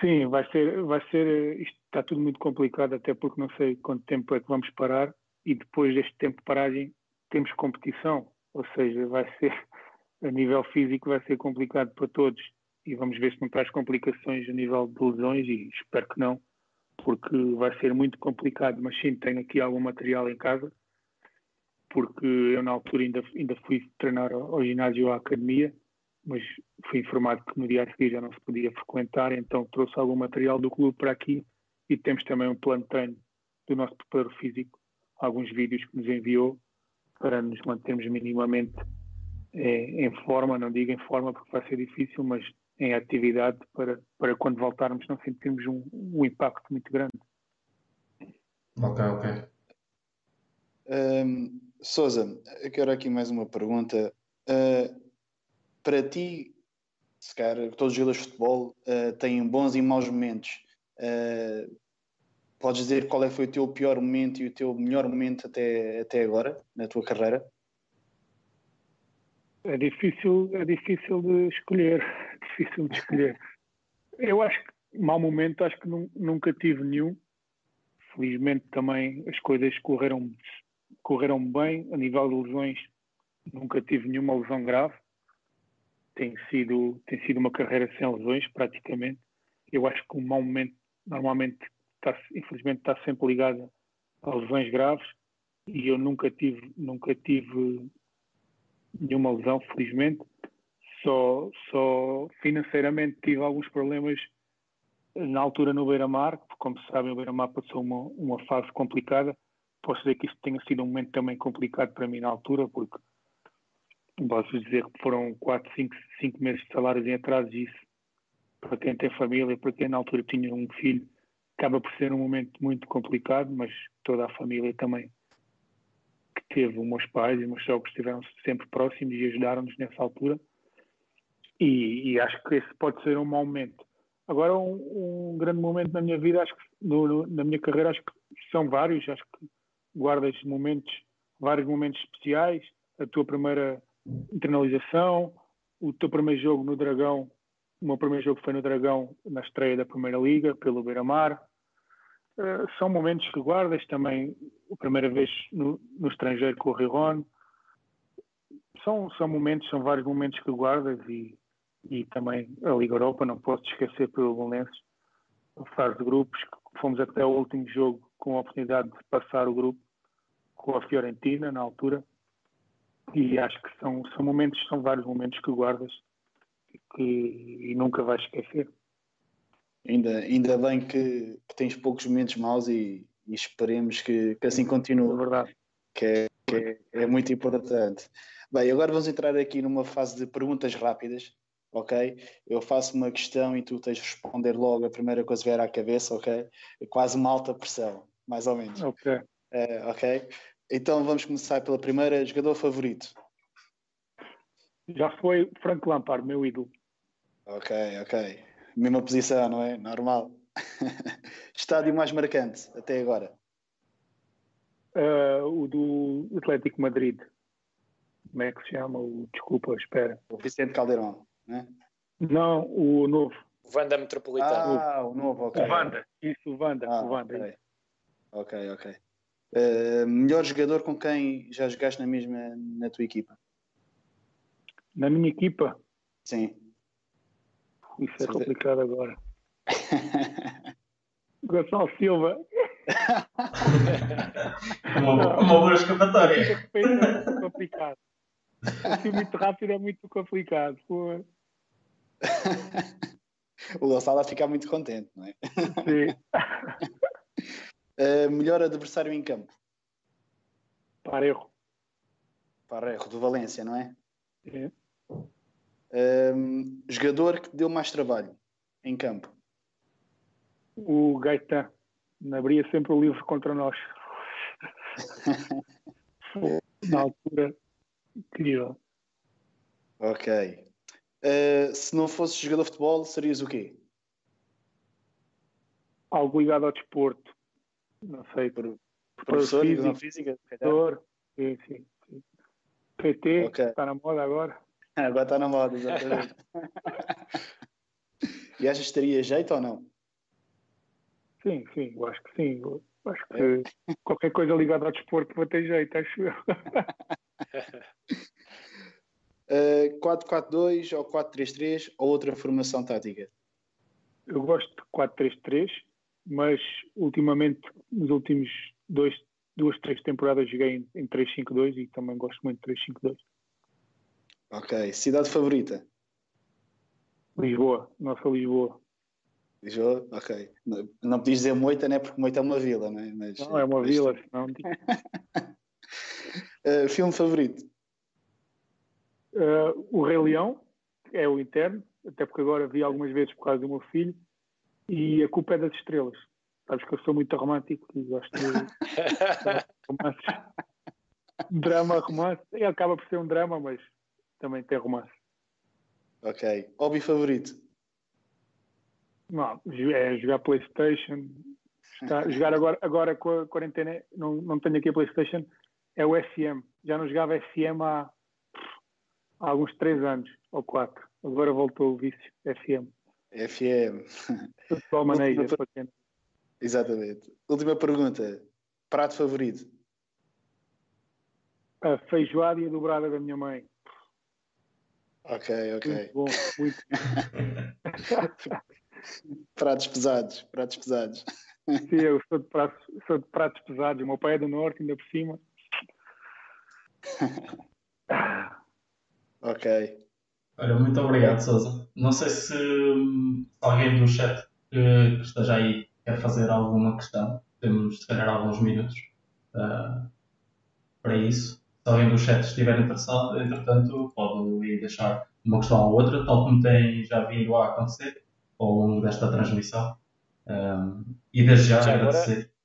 Sim, vai ser, vai ser, isto está tudo muito complicado, até porque não sei quanto tempo é que vamos parar e depois deste tempo de paragem temos competição, ou seja, vai ser, *laughs* a nível físico vai ser complicado para todos e vamos ver se não traz complicações a nível de lesões e espero que não, porque vai ser muito complicado, mas sim, tenho aqui algum material em casa, porque eu na altura ainda, ainda fui treinar ao ginásio à academia mas fui informado que no dia a seguir já não se podia frequentar, então trouxe algum material do clube para aqui e temos também um plano de treino do nosso preparador físico, alguns vídeos que nos enviou para nos mantermos minimamente é, em forma, não digo em forma porque vai ser difícil, mas em atividade para, para quando voltarmos não sentirmos um, um impacto muito grande. Ok, ok. Um, Souza, eu quero aqui mais uma pergunta. Uh, para ti, se calhar todos os jogadores de futebol uh, têm bons e maus momentos. Uh, podes dizer qual é foi o teu pior momento e o teu melhor momento até, até agora, na tua carreira? É difícil, é difícil de escolher. *laughs* difícil de escolher. Eu acho que mau momento acho que nunca tive nenhum. Felizmente também as coisas correram, correram bem. A nível de lesões, nunca tive nenhuma lesão grave tem sido, tem sido uma carreira sem lesões, praticamente. Eu acho que o mau momento, normalmente, está, infelizmente, está sempre ligado a lesões graves e eu nunca tive, nunca tive nenhuma lesão, felizmente. Só, só financeiramente tive alguns problemas na altura no Beira-Mar, porque, como sabem, o Beira-Mar passou uma, uma fase complicada. Posso dizer que isso tenha sido um momento também complicado para mim na altura, porque posso dizer que foram 4, 5, 5 meses de salários em atraso isso, para quem tem família, para quem na altura tinha um filho, acaba por ser um momento muito complicado, mas toda a família também que teve, os meus pais e os meus sogros estiveram sempre próximos e ajudaram-nos nessa altura. E, e, acho que esse pode ser um mau momento. Agora, um, um grande momento na minha vida, acho que no, no, na minha carreira, acho que são vários, acho que guardas momentos, vários momentos especiais. A tua primeira internalização, o teu primeiro jogo no Dragão, o meu primeiro jogo foi no Dragão, na estreia da Primeira Liga, pelo Beira-Mar. Uh, são momentos que guardas também, a primeira vez no, no estrangeiro com o Riron. São, são momentos, são vários momentos que guardas e, e também a Liga Europa, não posso esquecer pelo Belenenses, a fase de grupos, fomos até o último jogo com a oportunidade de passar o grupo com a Fiorentina na altura e acho que são, são momentos, são vários momentos que guardas que, e nunca vais esquecer. Ainda, ainda bem que, que tens poucos momentos maus e, e esperemos que, que, assim continue. É verdade. Que é, que é, é, muito importante. Bem, agora vamos entrar aqui numa fase de perguntas rápidas, ok? Eu faço uma questão e tu tens de responder logo a primeira coisa que vier à cabeça, ok? É quase uma alta pressão, mais ou menos. Ok. É, ok? Então vamos começar pela primeira. Jogador favorito? Já foi Frank Lampard, meu ídolo. Ok, ok. mesma posição, não é? Normal. *laughs* Estádio mais marcante até agora? Uh, o do Atlético Madrid. Como é que se chama? O, desculpa, espera. O Vicente Caldeirão, não é? Não, o novo. O Vanda Metropolitano. Ah, o novo, ok. O Vanda, isso, o Vanda. Ah, o Vanda. Ok, ok. Uh, melhor jogador com quem já jogaste na mesma na tua equipa? Na minha equipa? Sim. Isso é complicado agora. *laughs* Gonçalo Silva. uma, uma boa escapatória. É complicado. Assim muito rápido é muito complicado. Pô. *laughs* o Gonçalo vai ficar muito contente, não é? Sim. *laughs* Uh, melhor adversário em campo? Parejo. Parejo, do Valência, não é? É. Uh, jogador que deu mais trabalho em campo? O Gaetan. Abria sempre o livro contra nós. *laughs* Na altura, incrível. Ok. Uh, se não fosse jogador de futebol, serias o quê? Algo ligado ao desporto. Não sei. Por, professor de física? Professor, sim, sim, sim. PT, okay. está na moda agora. *laughs* agora está na moda, exatamente. *laughs* e achas que teria jeito ou não? Sim, sim, eu acho que sim. Eu acho que é. qualquer coisa ligada ao desporto vai ter jeito, acho eu. *laughs* Uh, 4-4-2 ou 4-3-3 ou outra formação tática? Eu gosto de 4-3-3, mas ultimamente, nos últimos dois, duas, três temporadas, joguei em, em 3-5-2 e também gosto muito de 3-5-2. Ok. Cidade favorita? Lisboa, nossa Lisboa. Lisboa? Ok. Não, não podias dizer Moita, né? Porque Moita é uma vila, não é? Mas, não, é uma mas... vila, *laughs* senão. uh, *laughs* filme favorito? Uh, o Rei Leão, é o interno, até porque agora vi algumas vezes por causa do meu filho, e A Culpa é das Estrelas. Sabes que eu sou muito romântico e gosto de *laughs* romances. drama, romance. E acaba por ser um drama, mas também tem romance. Ok. Hobby favorito? Não, é jogar Playstation. Está, jogar agora, agora com a quarentena, não, não tenho aqui a Playstation, é o SM. Já não jogava SM há, há alguns 3 anos ou 4. Agora voltou o vício, FM. Futebol maneira, per... Exatamente. Última pergunta. Prato favorito? A feijoada e a dobrada da minha mãe. Ok, ok. Muito bom, muito *laughs* Pratos pesados, pratos pesados. Sim, eu sou de, pratos, sou de pratos pesados. O meu pai é do norte, ainda por cima. *laughs* ok. Olha, muito obrigado, Sousa. Não sei se, se alguém do chat que, que, esteja aí quer fazer alguma questão. Temos, se calhar, alguns minutos uh, para isso. Se alguém do chat estiver interessado, entretanto, pode ir deixar uma questão ou outra, tal como tem já vindo a acontecer ao longo desta transmissão. Um, e desde já, já agradecer. Agora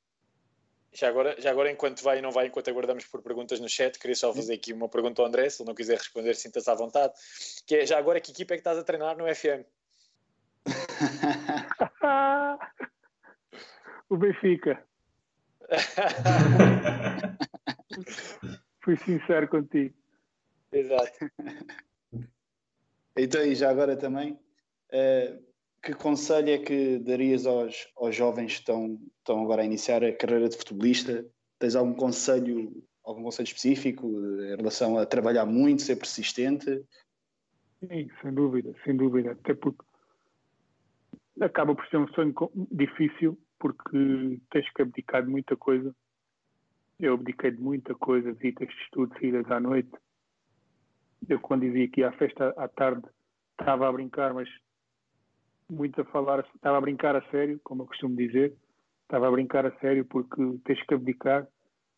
já agora, já agora, enquanto vai e não vai, enquanto aguardamos por perguntas no chat, queria só fazer aqui uma pergunta ao André, se ele não quiser responder, sinta-se à vontade, que é já agora que equipa é que estás a treinar no FM? *laughs* o Benfica. *laughs* Fui sincero contigo. Exato. Então, e já agora também, uh, que conselho é que darias aos, aos jovens que estão, estão agora a iniciar a carreira de futebolista? Tens algum conselho, algum conselho específico em relação a trabalhar muito, ser persistente? Sim, sem dúvida, sem dúvida. Até porque acaba por ser um sonho difícil porque tens que abdicar de muita coisa. Eu abdiquei de muita coisa, visitas de estudo, saídas à noite. Eu quando dizia que ia à festa à tarde estava a brincar, mas muito a falar, estava a brincar a sério, como eu costumo dizer, estava a brincar a sério porque tens que abdicar,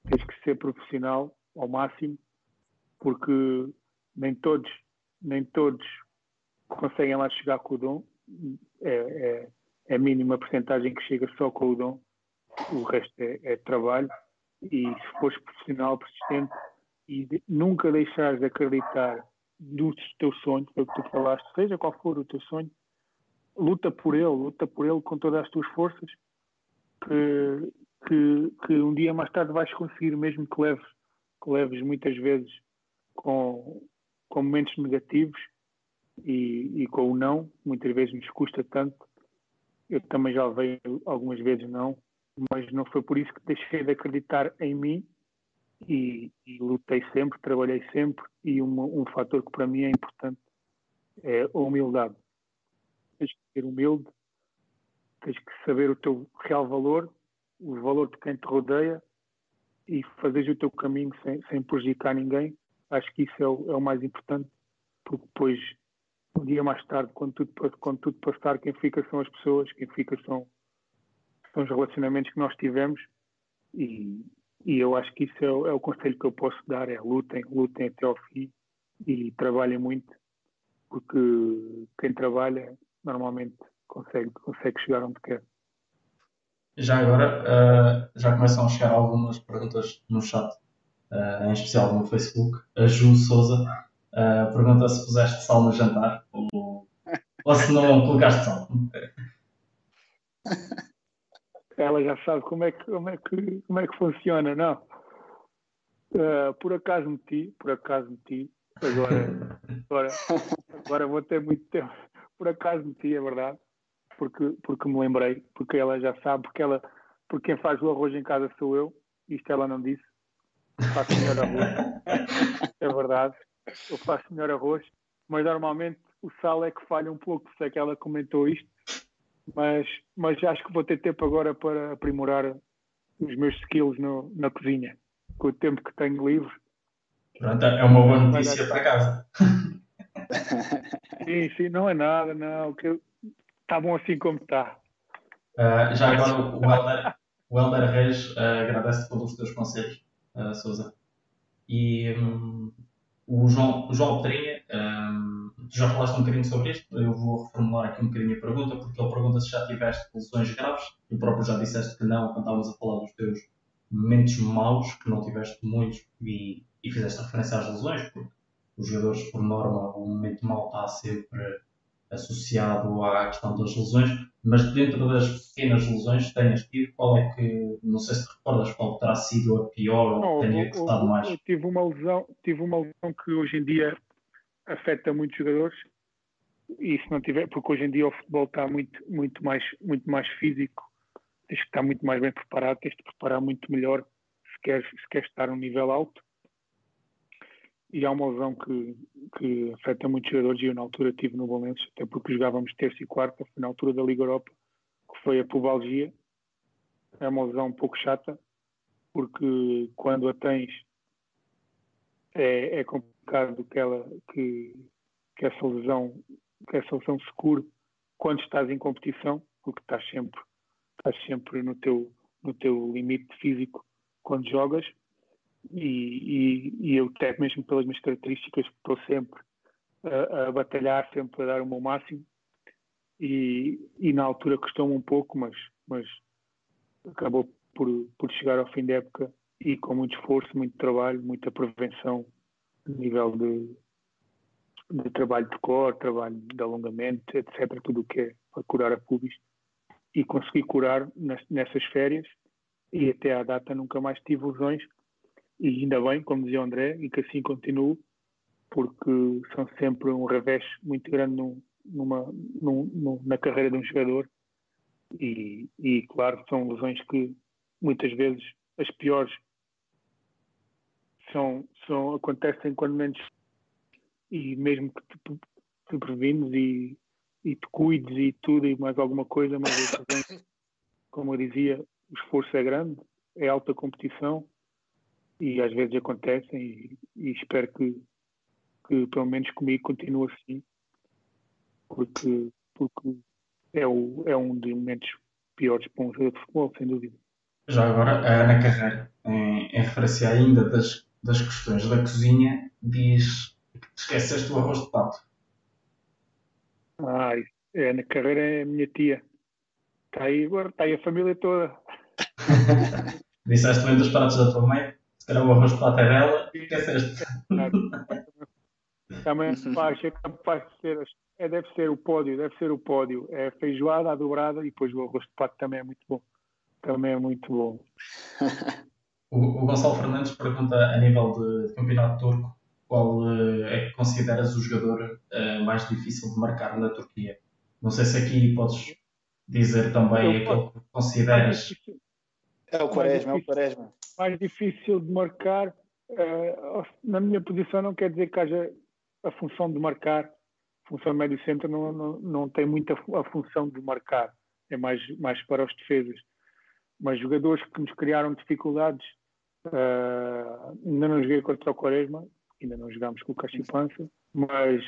tens que ser profissional ao máximo, porque nem todos, nem todos conseguem lá chegar com o dom, é, é, é a mínima porcentagem que chega só com o dom, o resto é, é trabalho, e se fores profissional, persistente, e de, nunca deixares de acreditar nos teus sonhos, foi o que tu falaste, seja qual for o teu sonho, luta por ele, luta por ele com todas as tuas forças, que, que, que um dia mais tarde vais conseguir, mesmo que leves, que leves muitas vezes com, com momentos negativos e, e com o não, muitas vezes nos custa tanto. Eu também já levei algumas vezes não, mas não foi por isso que deixei de acreditar em mim e, e lutei sempre, trabalhei sempre e um, um fator que para mim é importante é a humildade. Tens que ser humilde, tens que saber o teu real valor, o valor de quem te rodeia e fazeres o teu caminho sem, sem prejudicar ninguém. Acho que isso é o, é o mais importante, porque depois, um dia mais tarde, quando tudo, quando tudo passar, quem fica são as pessoas, quem fica são, são os relacionamentos que nós tivemos e, e eu acho que isso é, é, o conselho que eu posso dar, é lutem, lutem até ao fim e trabalhem muito, porque quem trabalha normalmente consegue, consegue chegar onde quer. Já agora, uh, já começam a chegar algumas perguntas no chat, uh, em especial no Facebook. A Ju Souza uh, pergunta se puseste sal no jantar ou, ou se não colocaste sal. *laughs* ela já sabe como é que, como é que, como é que funciona, não? Por acaso meti, por acaso meti, agora, *laughs* agora, agora vou ter muito tempo. Por acaso meti, é verdade, porque, porque me lembrei, porque ela já sabe, porque ela, porque quem faz o arroz em casa sou eu, isto ela não disse. Faço melhor arroz, é verdade, eu faço melhor arroz, mas normalmente o sal é que falha um pouco, se é que ela comentou isto, mas, mas acho que vou ter tempo agora para aprimorar os meus skills no, na cozinha, com o tempo que tenho livre. Pronto, é uma boa notícia para casa. Sim, sim, não é nada, não. Que está bom assim como está. Uh, já agora o Helder, o Helder Reis uh, agradece pelos teus conselhos, uh, Souza. E um, o João, o João Petrinha, um, já falaste um bocadinho sobre isto, eu vou reformular aqui um bocadinho a pergunta, porque ele pergunta se já tiveste lesões graves, tu próprio já disseste que não, quando estávamos a falar dos teus momentos maus, que não tiveste muitos, e, e fizeste referência às lesões, porque os jogadores, por norma, o momento mau está sempre associado à questão das lesões, mas dentro das pequenas lesões que tenhas tido, qual é que, não sei se te recordas qual terá sido a pior ou que tenha custado mais? Eu tive uma lesão, tive uma lesão que hoje em dia afeta muitos jogadores e se não tiver, porque hoje em dia o futebol está muito, muito, mais, muito mais físico, tens que estar muito mais bem preparado, tens de preparar muito melhor se queres, se queres estar a um nível alto e há uma lesão que, que afeta muitos jogadores e eu na altura tive no Valência, até porque jogávamos terça e quarta, foi na altura da Liga Europa, que foi a pubalgia. É uma lesão um pouco chata, porque quando a tens é, é complicado que, ela, que, que essa lesão que essa lesão se cure quando estás em competição, porque estás sempre, estás sempre no, teu, no teu limite físico quando jogas e, e, e eu até mesmo pelas minhas características estou sempre a, a, batalhar, sempre a dar o meu máximo e, e na altura custou-me um pouco, mas, mas acabou por, por chegar ao fim da época e com muito esforço, muito trabalho, muita prevenção a nível de, de trabalho de cor, trabalho de alongamento, etc. Tudo o que é para curar a pubis. E consegui curar nessas férias e até à data nunca mais tive lesões e ainda bem, como dizia o André, e que assim continue, porque são sempre um revés muito grande numa, num, na carreira de um jogador. E, e, claro, são lesões que muitas vezes as piores são, são, acontecem quando menos e mesmo que te, te prevines e, e te cuides e tudo e mais alguma coisa, mas *laughs* como eu dizia, o esforço é grande, é alta competição e às vezes acontecem e, e espero que, que pelo menos comigo continue assim porque, porque é, o, é um dos momentos piores para um jogador de futebol, sem dúvida. Já agora, a Ana Carreira, em, em referência ainda das, das questões da cozinha, diz que esqueceste o arroz de pato. Ah, a Ana Carreira é a minha tia. Está aí agora, está aí a família toda. *laughs* Disseste bem dos pratos da tua mãe? Se calhar o arroz de pato é dela, esqueceste. Também é capaz de ser, é, deve ser o pódio, deve ser o pódio. É feijoada, a dobrada e depois o arroz de pato também é muito bom. Também é muito bom. o, o Gonçalo Fernandes pergunta a nível de, de campeonato turco qual uh, é que consideras o jogador uh, mais difícil de marcar na Turquia? Não sei se aqui podes dizer também aquele que consideras. É o Quaresma, é o Quaresma. Mais difícil de marcar, uh, na minha posição, não quer dizer que haja a função de marcar. A função de médio centro não, não, não tem muita a função de marcar, é mais, mais para os defesas. Mas jogadores que nos criaram dificuldades, uh, ainda não joguei contra o Quaresma, ainda não jogámos com o Cachipança, mas,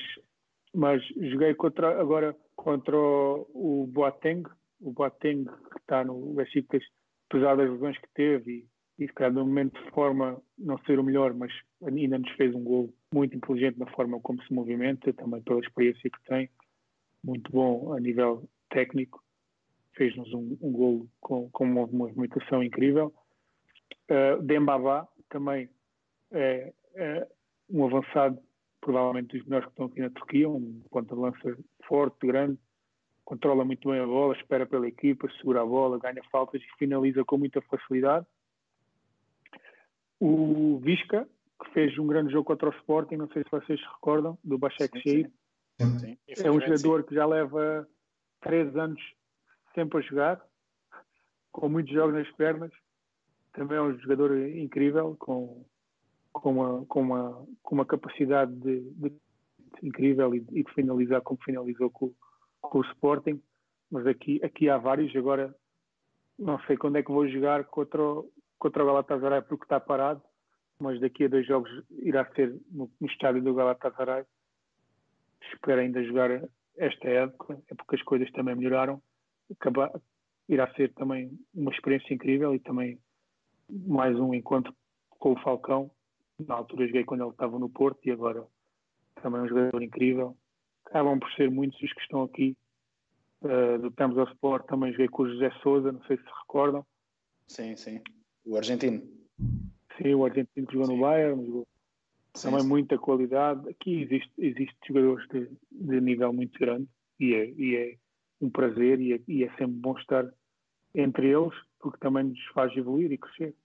mas joguei contra, agora contra o Boateng, o Boateng que está no Besiktas, apesar das lesões que teve e, e se calhar no momento de forma não ser o melhor, mas ainda nos fez um gol muito inteligente na forma como se movimenta, também pela experiência que tem, muito bom a nível técnico, fez-nos um, um gol com, com uma movimentação incrível. Uh, Dembaba também é, é, um avançado, provavelmente dos melhores que estão aqui na Turquia, um ponta-lança forte, grande, controla muito bem a bola, espera pela equipa, segura a bola, ganha faltas e finaliza com muita facilidade. O Visca, que fez um grande jogo contra o Sporting, não sei se vocês se recordam, do Bashak Shehid. É um jogador que já leva três anos sempre a jogar, com muitos jogos nas pernas. Também é um jogador incrível, com com uma, com uma, com uma capacidade de, de incrível e, e, de finalizar como finalizou com, com, o Sporting. Mas aqui, aqui há vários. Agora não sei quando é que vou jogar contra, o, contra o Galatasaray porque está parado. Mas daqui a dois jogos irá ser no, no estádio do Galatasaray. Espero ainda jogar esta época, é porque as coisas também melhoraram. Irá ser também uma experiência incrível e também mais um encontro com o Falcão na altura joguei quando ele estava no Porto e agora também é um jogador incrível. Acabam por ser muitos os que estão aqui uh, do Temos ao Sport. Também joguei com o José Souza, não sei se se recordam. Sim, sim. O argentino. Sim, o argentino que jogou sim. no Bayern, jogou sim, também sim. muita qualidade. Aqui existe, existe jogadores de, de nível muito grande e é, e é um prazer e é, e é sempre bom estar entre eles porque também nos faz evoluir e crescer.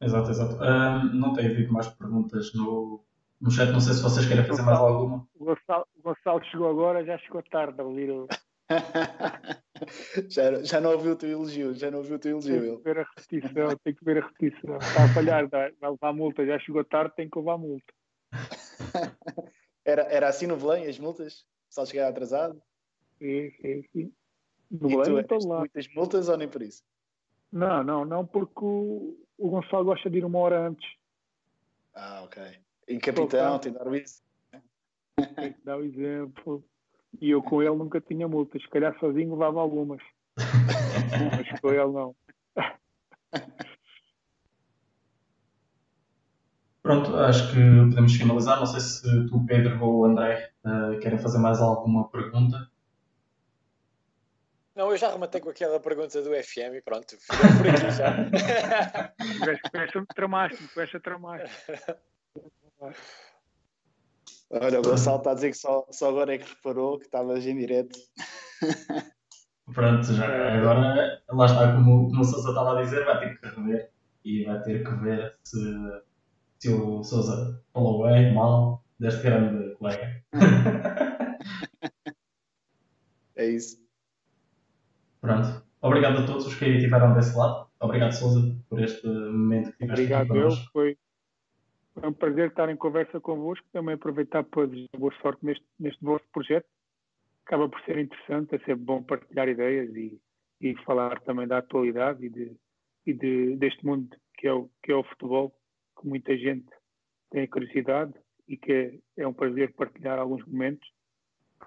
Exato, exato. não tem havido mais perguntas no, no chat, não sei se vocês querem fazer mais alguma. O Gonçalo, o Gonçalo chegou agora, já chegou tarde a ouvir o. *laughs* já, já não ouviu o teu elogio, já não ouviu o teu elogio. Tem que ver a repetição, tem que ver a repetição. Está a falhar, vai levar multa, já chegou tarde, tem que levar multa. *laughs* era, era assim no Belém, as multas? Só chegar atrasado? Sim, sim, sim. No e Belém, tu, lá. muitas multas ou nem por isso? Não, não, não, porque o, o Gonçalo gosta de ir uma hora antes. Ah, ok. E capitão, tem dar o exemplo. Tem que dar o exemplo. E eu com ele nunca tinha multas. Se calhar sozinho levava algumas. Mas com ele não. *laughs* Pronto, acho que podemos finalizar. Não sei se tu, Pedro ou o André uh, querem fazer mais alguma pergunta. Não, eu já rematei com aquela pergunta do FM e pronto, ficou por aqui já. *laughs* com essa tramaste, com essa tramaste. *laughs* Olha, o Gonçalo está a dizer que só, só agora é que reparou que estavas em direto. Pronto, já agora, lá está, como, como o Sousa estava a dizer, vai ter que rever e vai ter que ver se, se o Sousa falou bem, mal, deste grande colega. *laughs* é isso. Pronto. Obrigado a todos os que aí estiveram desse lado. Obrigado, Souza, por este momento que tiveste Obrigado, eu. Foi, foi um prazer estar em conversa convosco. Também aproveitar para desejar boa sorte neste, neste vosso projeto. Acaba por ser interessante, é sempre bom partilhar ideias e, e falar também da atualidade e, de, e de, deste mundo que é, o, que é o futebol, que muita gente tem curiosidade e que é, é um prazer partilhar alguns momentos.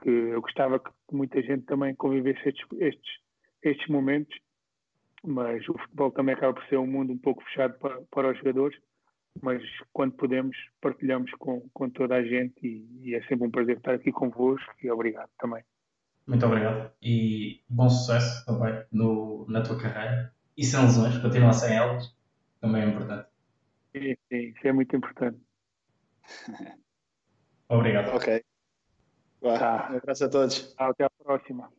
Que eu gostava que muita gente também convivesse estes, estes estes momentos, mas o futebol também acaba por ser um mundo um pouco fechado para, para os jogadores, mas quando podemos partilhamos com, com toda a gente e, e é sempre um prazer estar aqui convosco e obrigado também. Muito obrigado e bom sucesso também no, na tua carreira e sem lesões, continua sem elas, também é importante. Sim, sim, isso é muito importante. Obrigado. Ok. Vá, tá. Um abraço a todos. Até a próxima.